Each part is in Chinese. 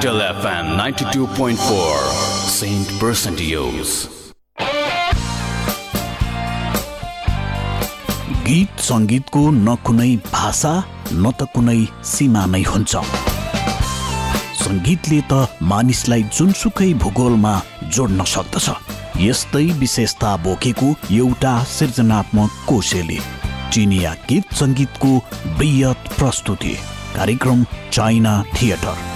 Capital FM 92.4 Saint Percentios. गीत सङ्गीतको न कुनै भाषा न त कुनै सीमा नै हुन्छ। सङ्गीतले त मानिसलाई जुनसुकै भूगोलमा जोड्न सक्दछ। यस्तै विशेषता बोकेको एउटा सृजनात्मक कोशेले चिनिया गीत सङ्गीतको बृहत प्रस्तुति कार्यक्रम चाइना थिएटर।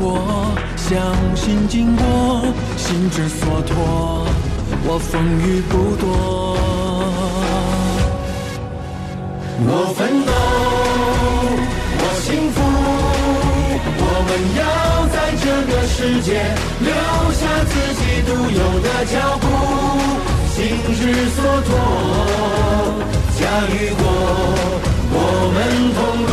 我相信，经过心之所托，我风雨不躲。我奋斗，我幸福。我们要在这个世界留下自己独有的脚步，心之所托，驾驭过，我们同路。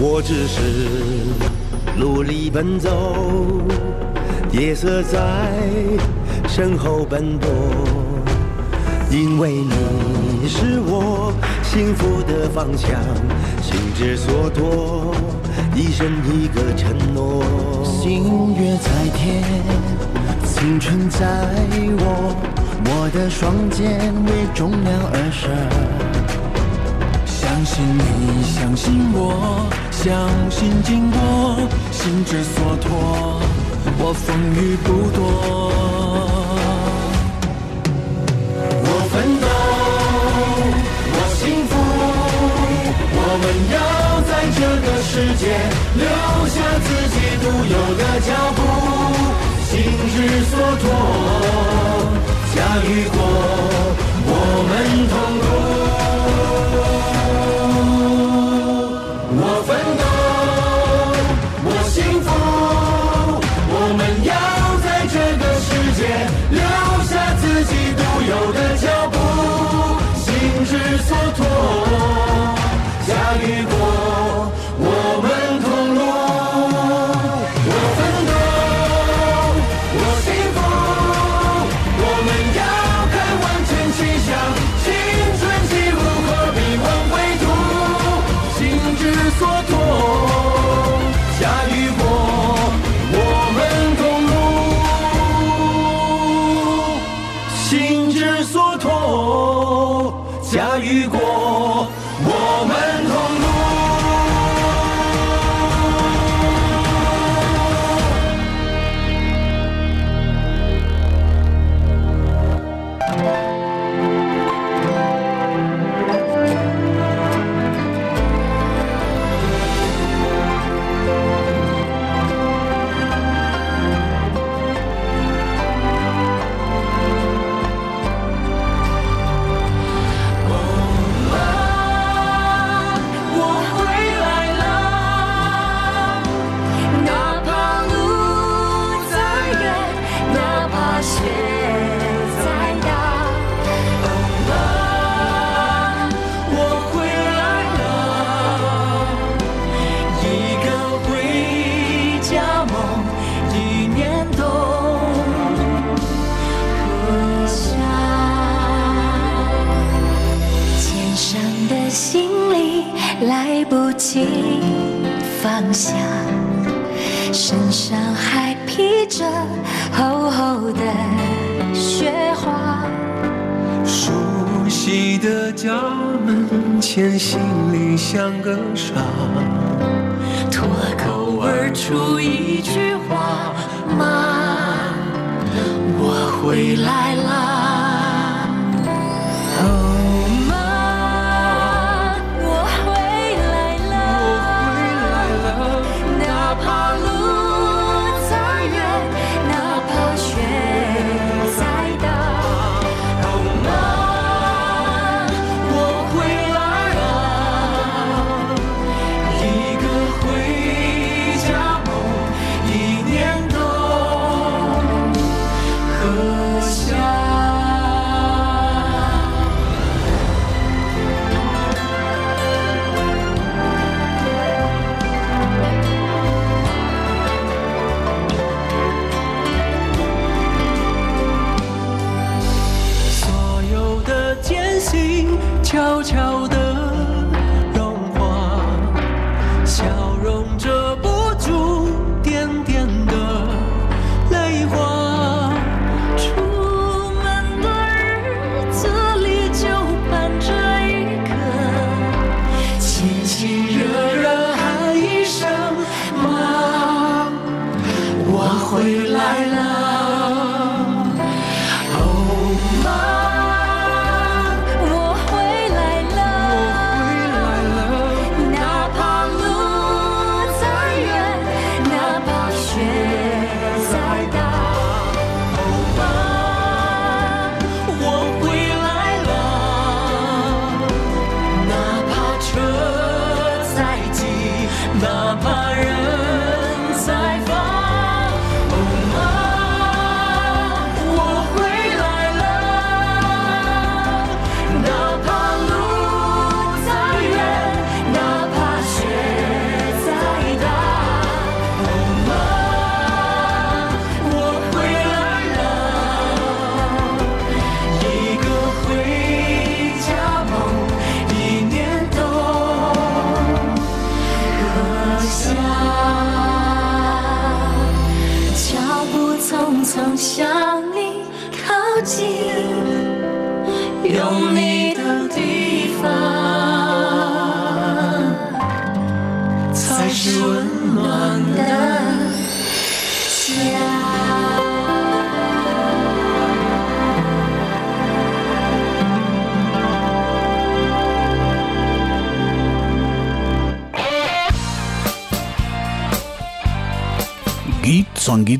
我只是努力奔走，夜色在身后奔波，因为你是我幸福的方向，心之所托，一生一个承诺。星月在天，青春在我，我的双肩为重量而生。相信你，相信我，相信经过，心之所托，我风雨不多。我奋斗，我幸福，我们要在这个世界留下自己独有的脚步，心之所托，驾驭过，我们来不及放下，身上还披着厚厚的雪花。熟悉的家门前，心里像个傻，脱口而出一句话：妈，我回来了。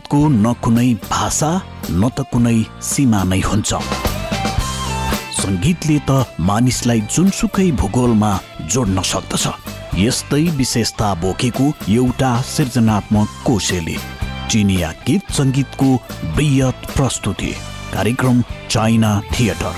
यसको न कुनै भाषा न त कुनै सीमा नै हुन्छ। सङ्गीतले त मानिसलाई जुनसुकै भूगोलमा जोड्न सक्दछ। यस्तै विशेषता बोकेको एउटा सृजनात्मक कोशेले चिनिया गीत सङ्गीतको वृहत प्रस्तुति कार्यक्रम चाइना थिएटर।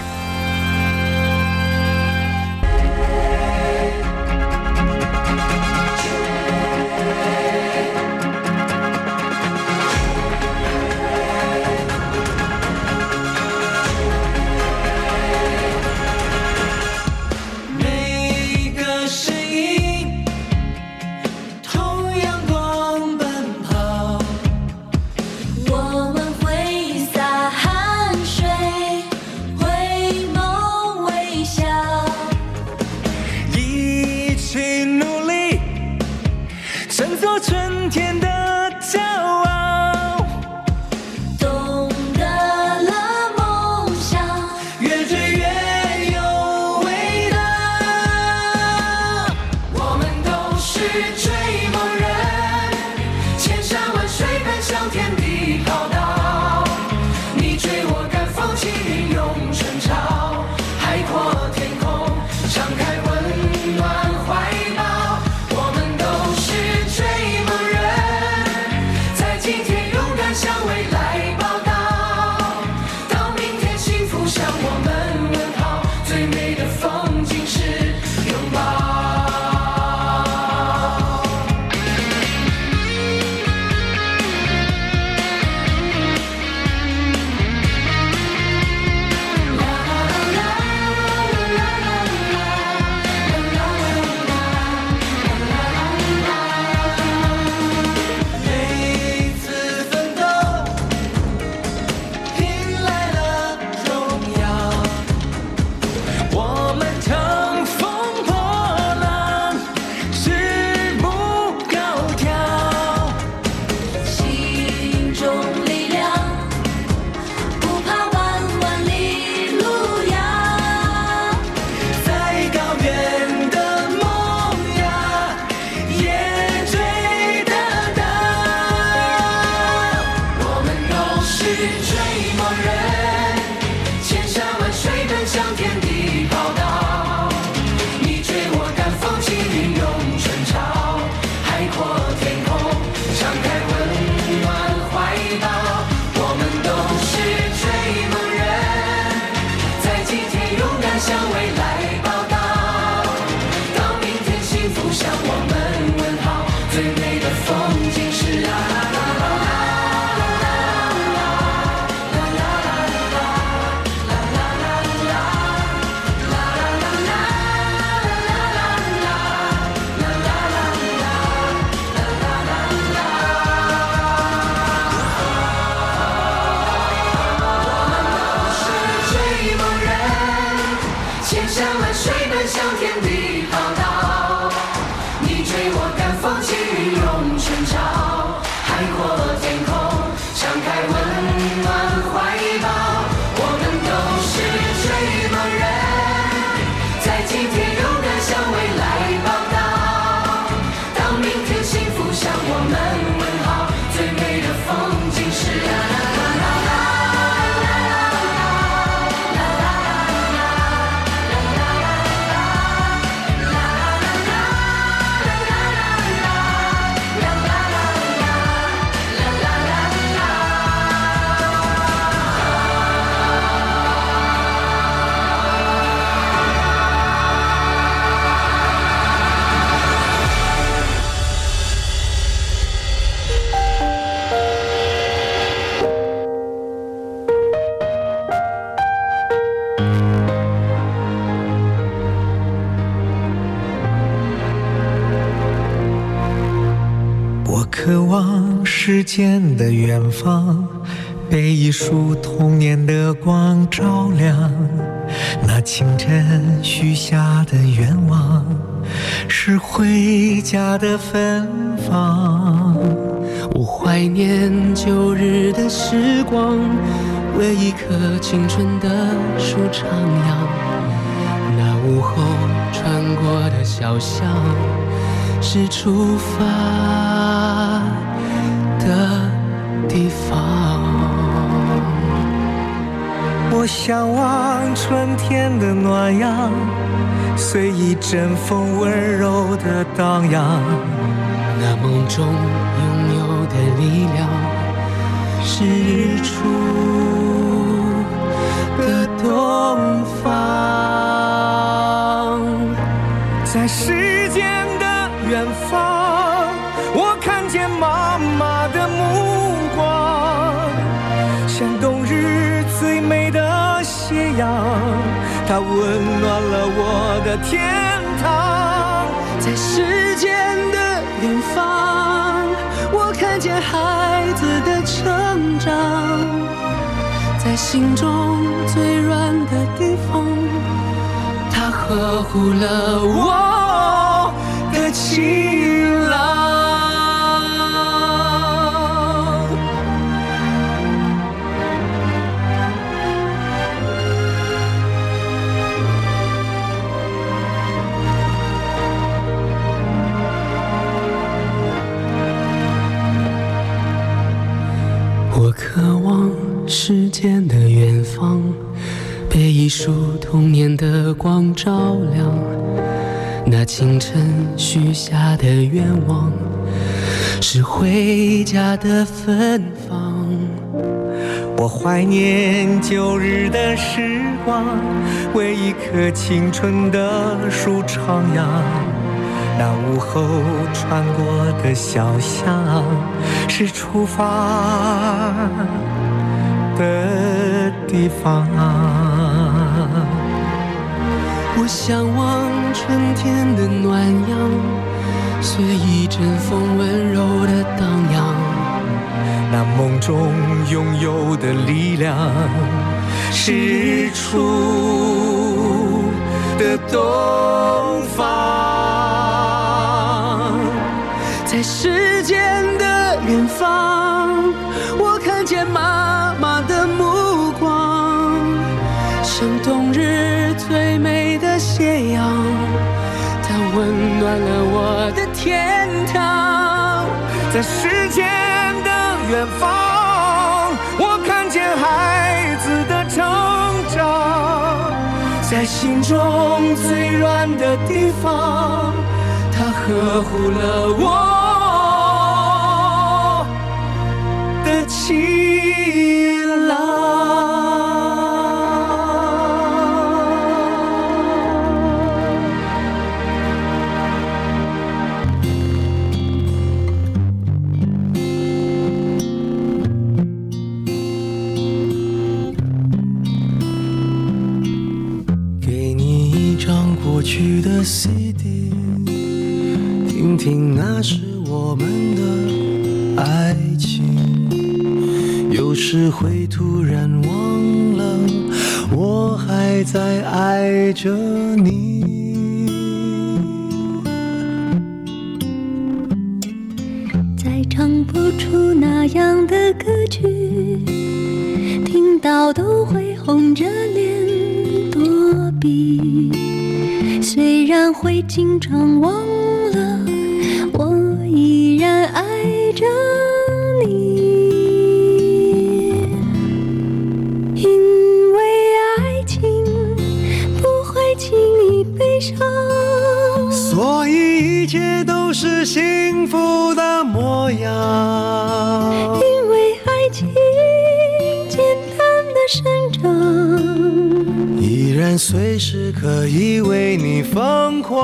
远方，被一束童年的光照亮。那清晨许下的愿望，是回家的芬芳。我怀念旧日的时光，为一棵青春的树徜徉。那午后穿过的小巷，是出发的地方。我向往春天的暖阳，随一阵风温柔的荡漾。那梦中拥有的力量，是日出的东方。它温暖了我的天堂。在时间的远方，我看见孩子的成长，在心中最软的地方，它呵护了我的晴朗。间的远方，被一束童年的光照亮。那清晨许下的愿望，是回家的芬芳。我怀念旧日的时光，为一棵青春的树徜徉。那午后穿过的小巷，是出发的地方。我向往春天的暖阳，随一阵风温柔的荡漾。那梦中拥有的力量，是日出的东方。在世界天堂。在时间的远方，我看见孩子的成长，在心中最软的地方，他呵护了我在爱着你。再唱不出那样的歌曲，听到都会红着脸躲避。虽然会经常忘一切都是幸福的模样。因为爱情简单的生长，依然随时可以为你疯狂。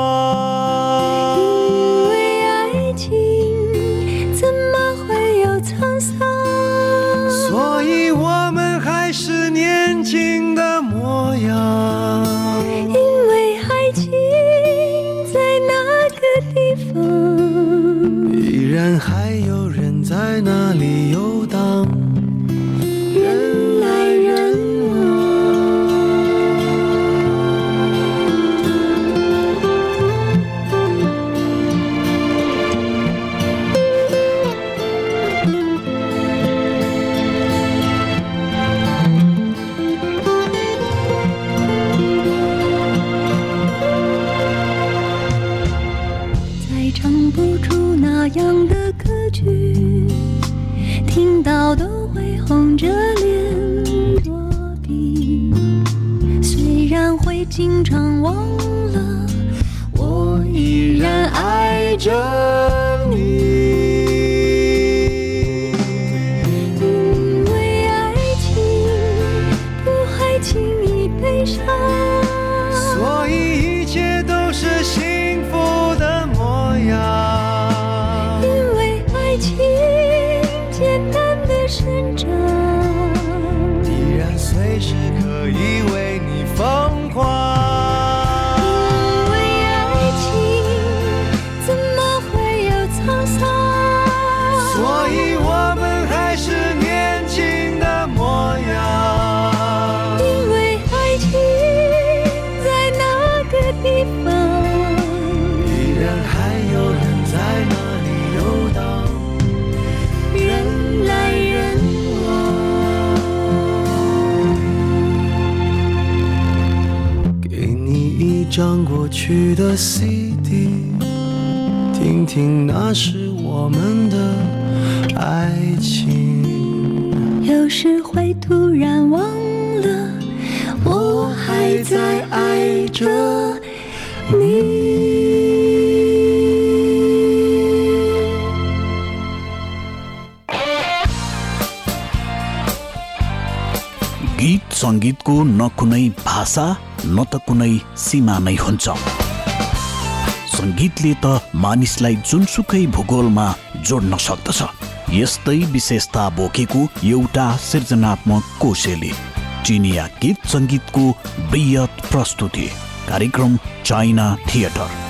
的 CD，听听那是我们的爱情。有时会突然忘了，我还在爱着你。गीत सङ्गीतको न कुनै भाषा न त कुनै सीमा नै हुन्छ सङ्गीतले त मानिसलाई जुनसुकै भूगोलमा जोड्न सक्दछ यस्तै विशेषता बोकेको एउटा सृजनात्मक कोशेली. चिनिया गीत सङ्गीतको बृहत प्रस्तुति कार्यक्रम China theatre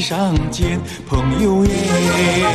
上见，朋友耶。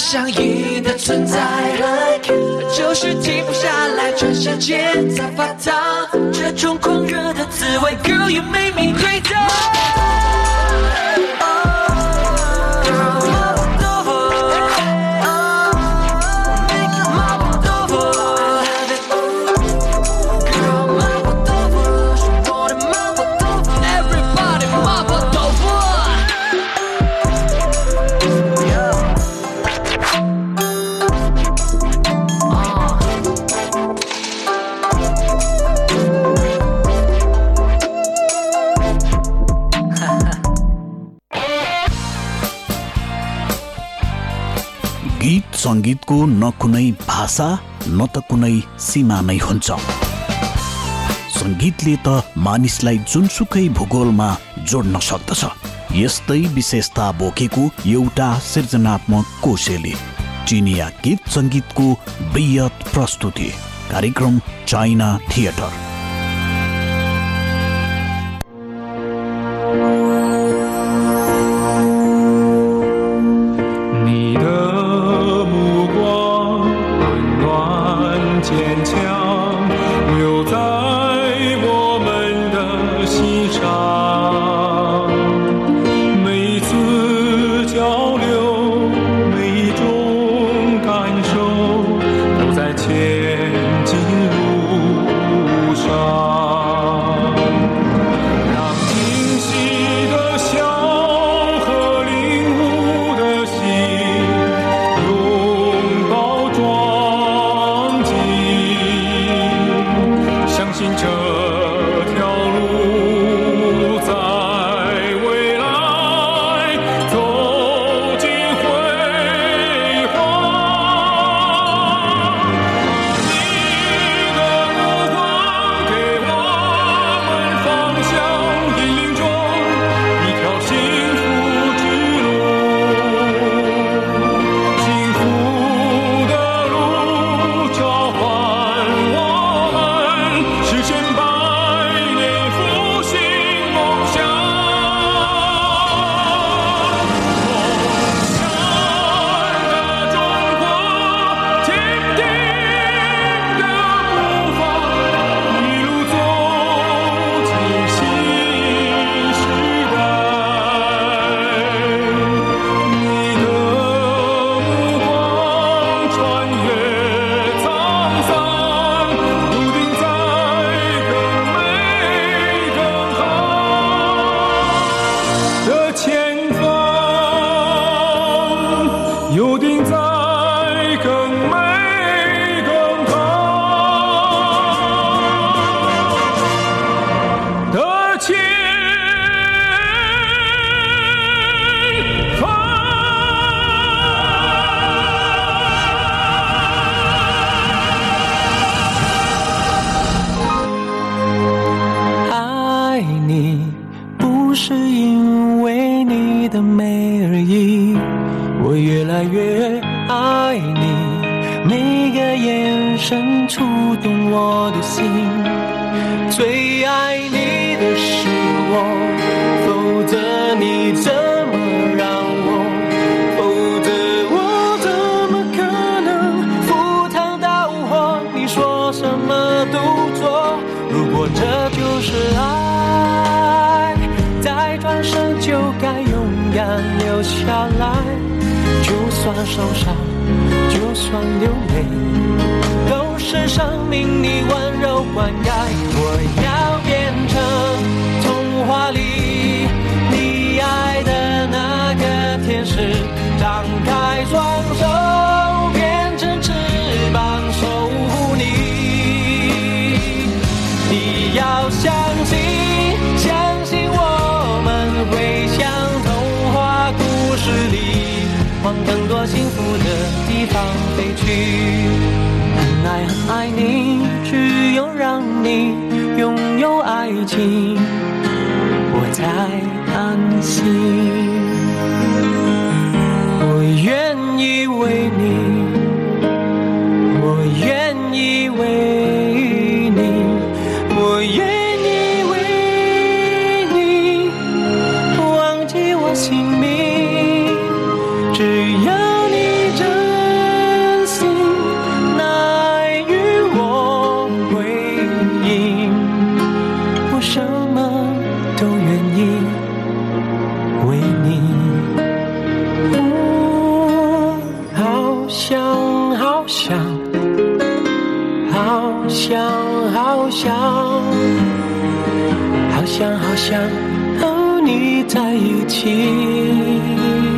相依的存在。like 就是停不下来全世界在发烫。这种狂热的滋味 girl you make me crazy सङ्गीतको न कुनै भाषा न त कुनै सीमा नै हुन्छ। सङ्गीतले त मानिसलाई जुनसुकै भूगोलमा जोड्न सक्दछ। यस्तै विशेषता बोकेको एउटा सृजनात्मक कोशेली चिनिया गीत सङ्गीतको बृहत प्रस्तुति कार्यक्रम चाइना थिएटर। 流泪。都是生命里温柔灌溉你拥有爱情。为你。好想好想好想好想好想好想和你在一起。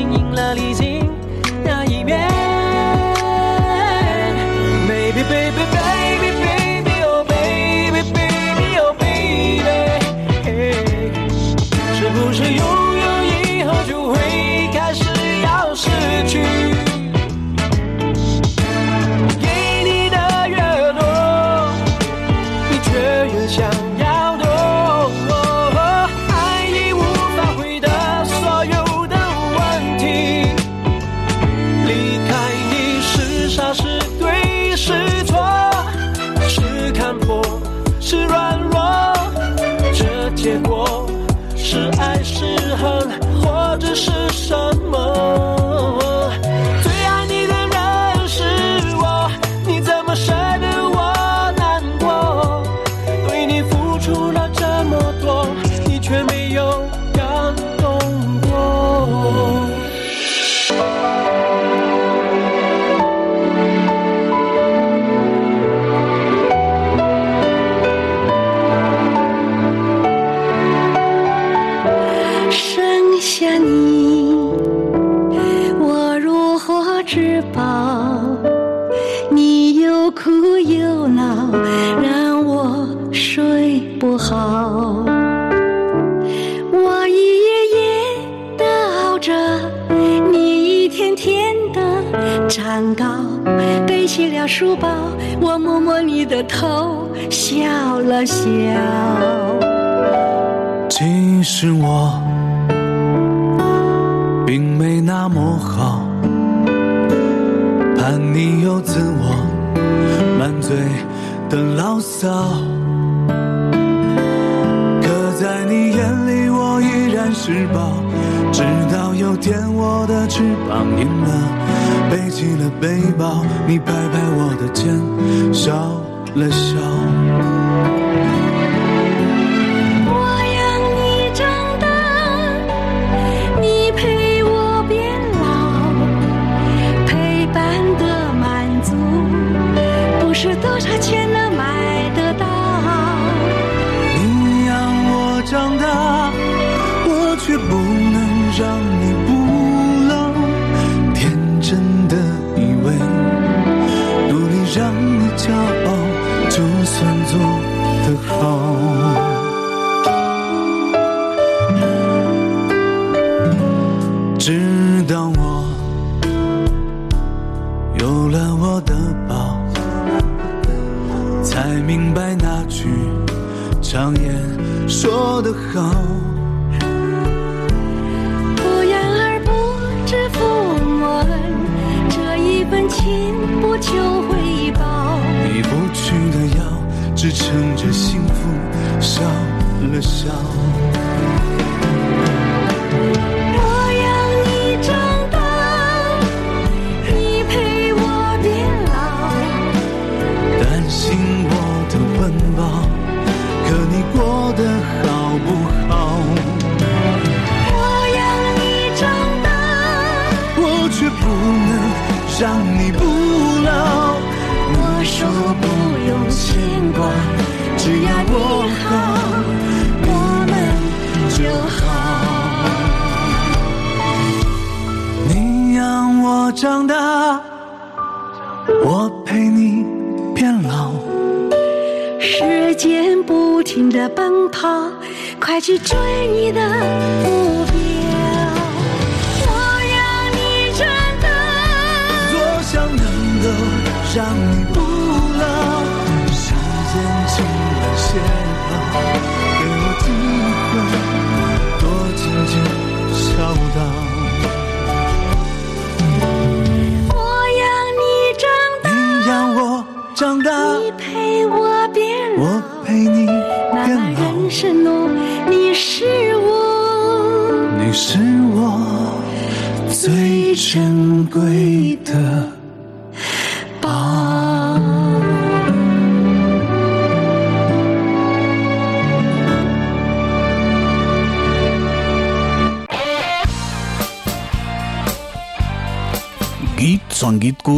赢了力气。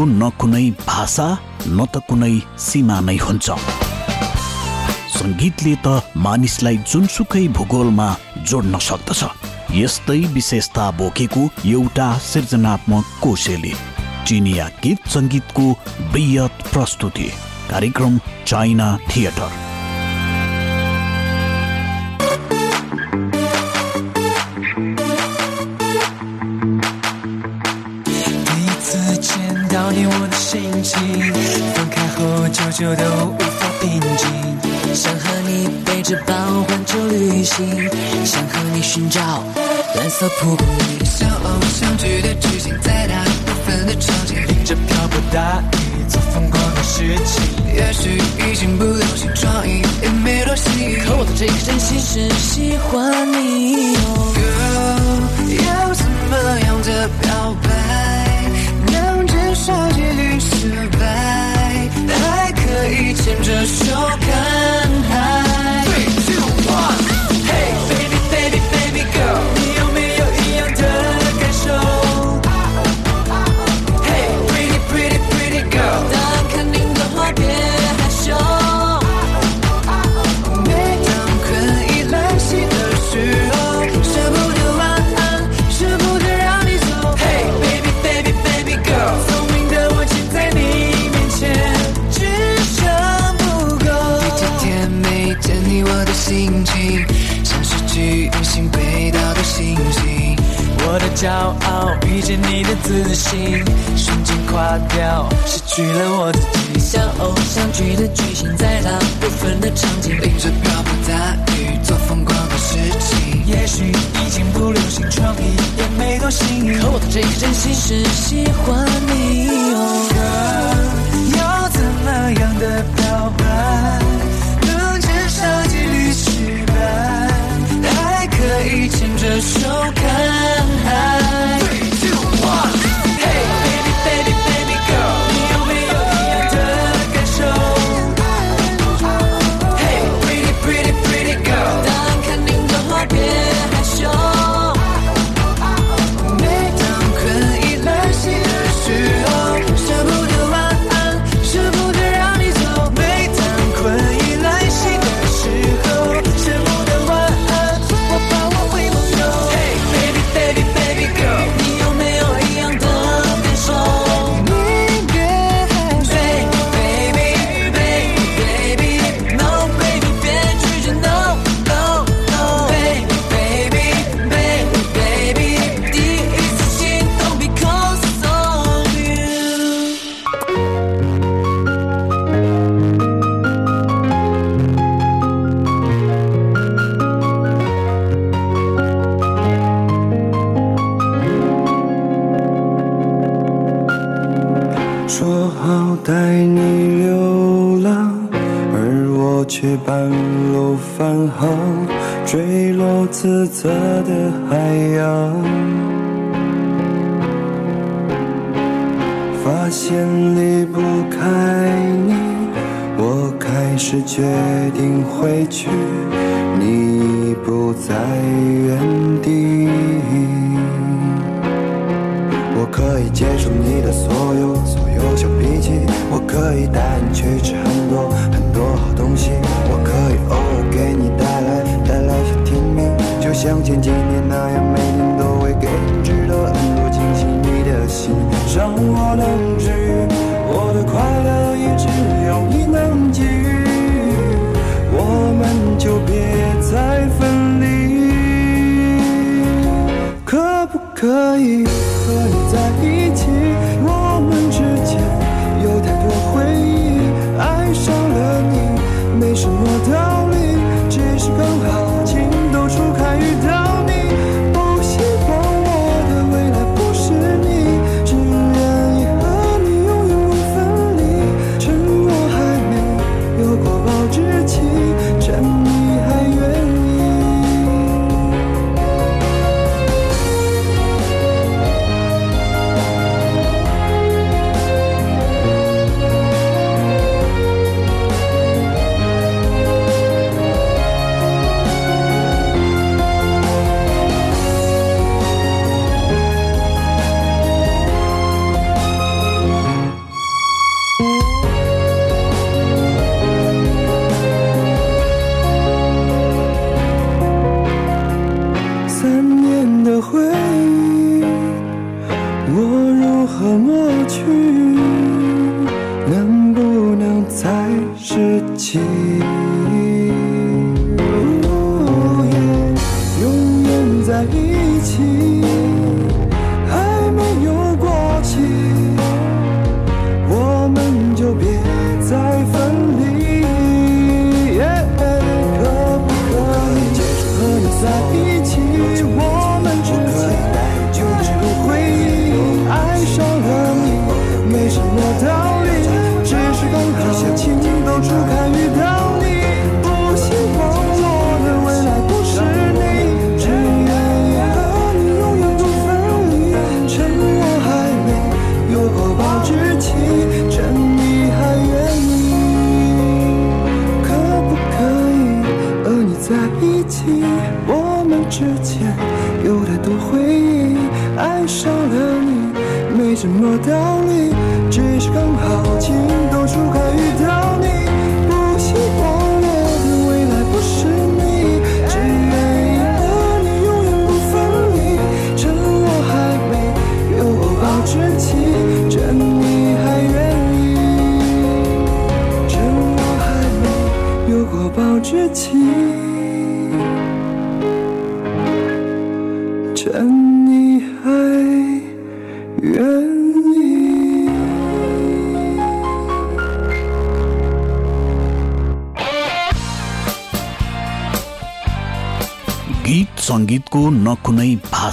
न कुनै भाषा न त कुनै सीमा नै हुन्छ। सङ्गीतले त मानिसलाई जुनसुकै भूगोलमा जोड्न सक्दछ। यस्तै विशेषता बोकेको एउटा सृजनात्मक कोशेले चिनिया गीत सङ्गीतको बृहत प्रस्तुति कार्यक्रम चाइना थिएटर। 你我的心情，分开后久久都无法平静。想和你背着包环球旅行，想和你寻找蓝色瀑布。像偶相聚的剧情，在大部分的场景，淋着瓢泼大雨做疯狂的事情。也许已经不流行创意，也没多新意，可我的这个真心是喜欢你。Girl，要怎么样的表白？超级率失败还可以牵着手看海。心，瞬间垮掉，失去了我自己。像偶像剧的剧情，在大部分的场景，淋着瓢泼大雨，做疯狂的事情。也许已经不流行创意，也没多幸运，可我的这颗真心是喜欢你。哦。是决定回去你已不在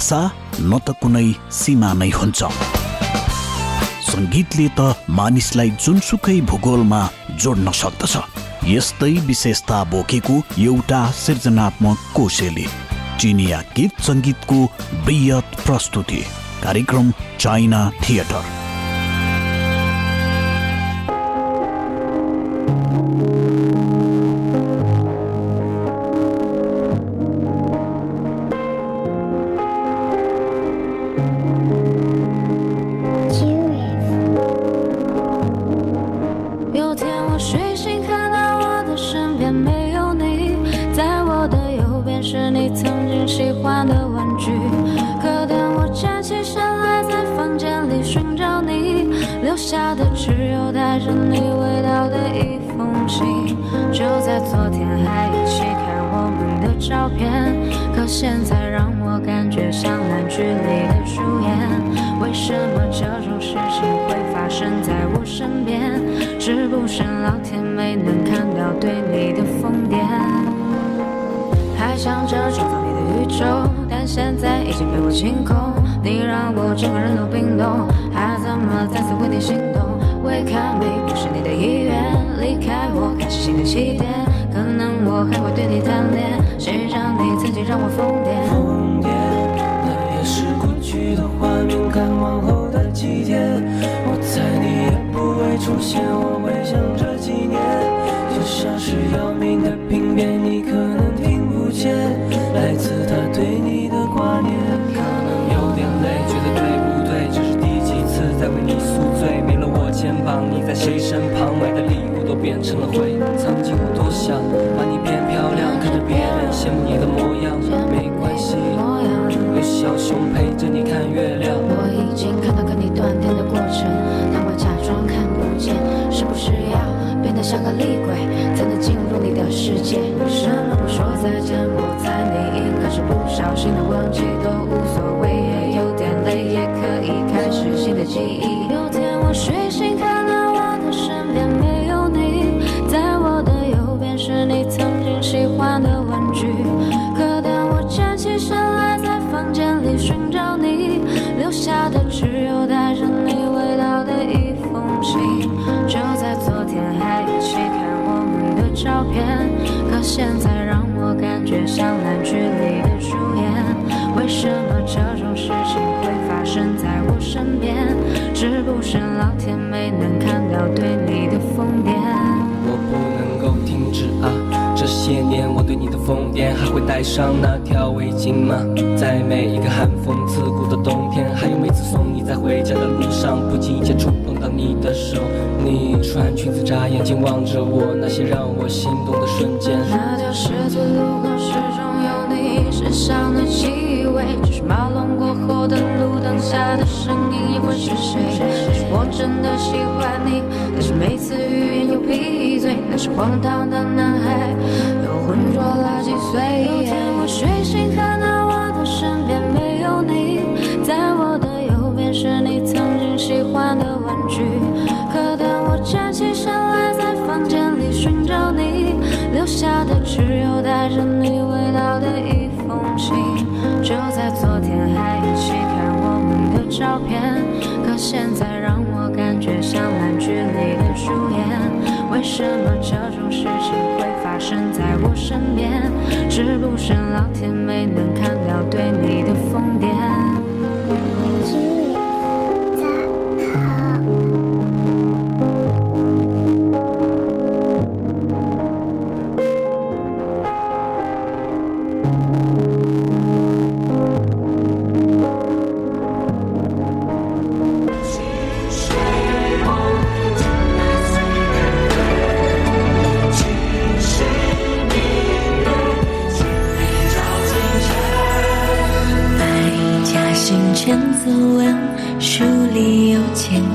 भाषा न त कुनै सीमा नै हुन्छ। सङ्गीतले त मानिसलाई जुनसुकै भूगोलमा जोड्न सक्दछ। यस्तै विशेषता बोकेको एउटा सृजनात्मक कोशेली चिनिया गीत सङ्गीतको बृहत प्रस्तुति कार्यक्रम चाइना थिएटर। 没能看到对你的疯癫？还想着创造你的宇宙，但现在已经被我清空。你让我整个人都冰冻，还怎么再次为你心动？未看美不是你的意愿，离开我开始新的起点。可能我还会对你贪恋，谁让你曾经让我疯癫？疯癫，那也是过去的画面，看往后的几天，出现，我会想这几年，就像是要命的病变，你可能听不见，来自他对你的挂念，可能有点累，觉得对不对？这是第几次在为你宿醉？没了我肩膀，你在谁身旁？买的礼物都变成了灰。曾经我多想把你变漂亮，看着别人羡慕你的模样，没关系，有小熊陪着你看月亮。我已经看到跟你断电的过程，是不是要变得像个厉鬼，才能进入你的世界？为什么不说再见？我猜你应该是不小心的忘记，都无所谓，也有点累，也可以开始新的记忆。疯癫？我不能够停止啊！这些年我对你的疯癫，还会带上那条围巾吗？在每一个寒风刺骨的冬天，还有每次送你在回家的路上，不经意间触碰到你的手，你穿裙子眨眼睛望着我，那些让我心动的瞬间。那条十字路口始终有你身上的气味，只是马龙过后的路灯下的声音，又会是谁？是我真的喜欢你，但是每次语言又闭嘴，那是荒唐的男孩，又浑浊了几岁。有天我睡醒，看到我的身边没有你，在我的右边是你曾经喜欢的玩具。可当我站起身来，在房间里寻找你，留下的只有带着你味道的现在让我感觉像烂剧里的主演。为什么这种事情会发生在我身边？是不是老天没能看到对你的疯癫？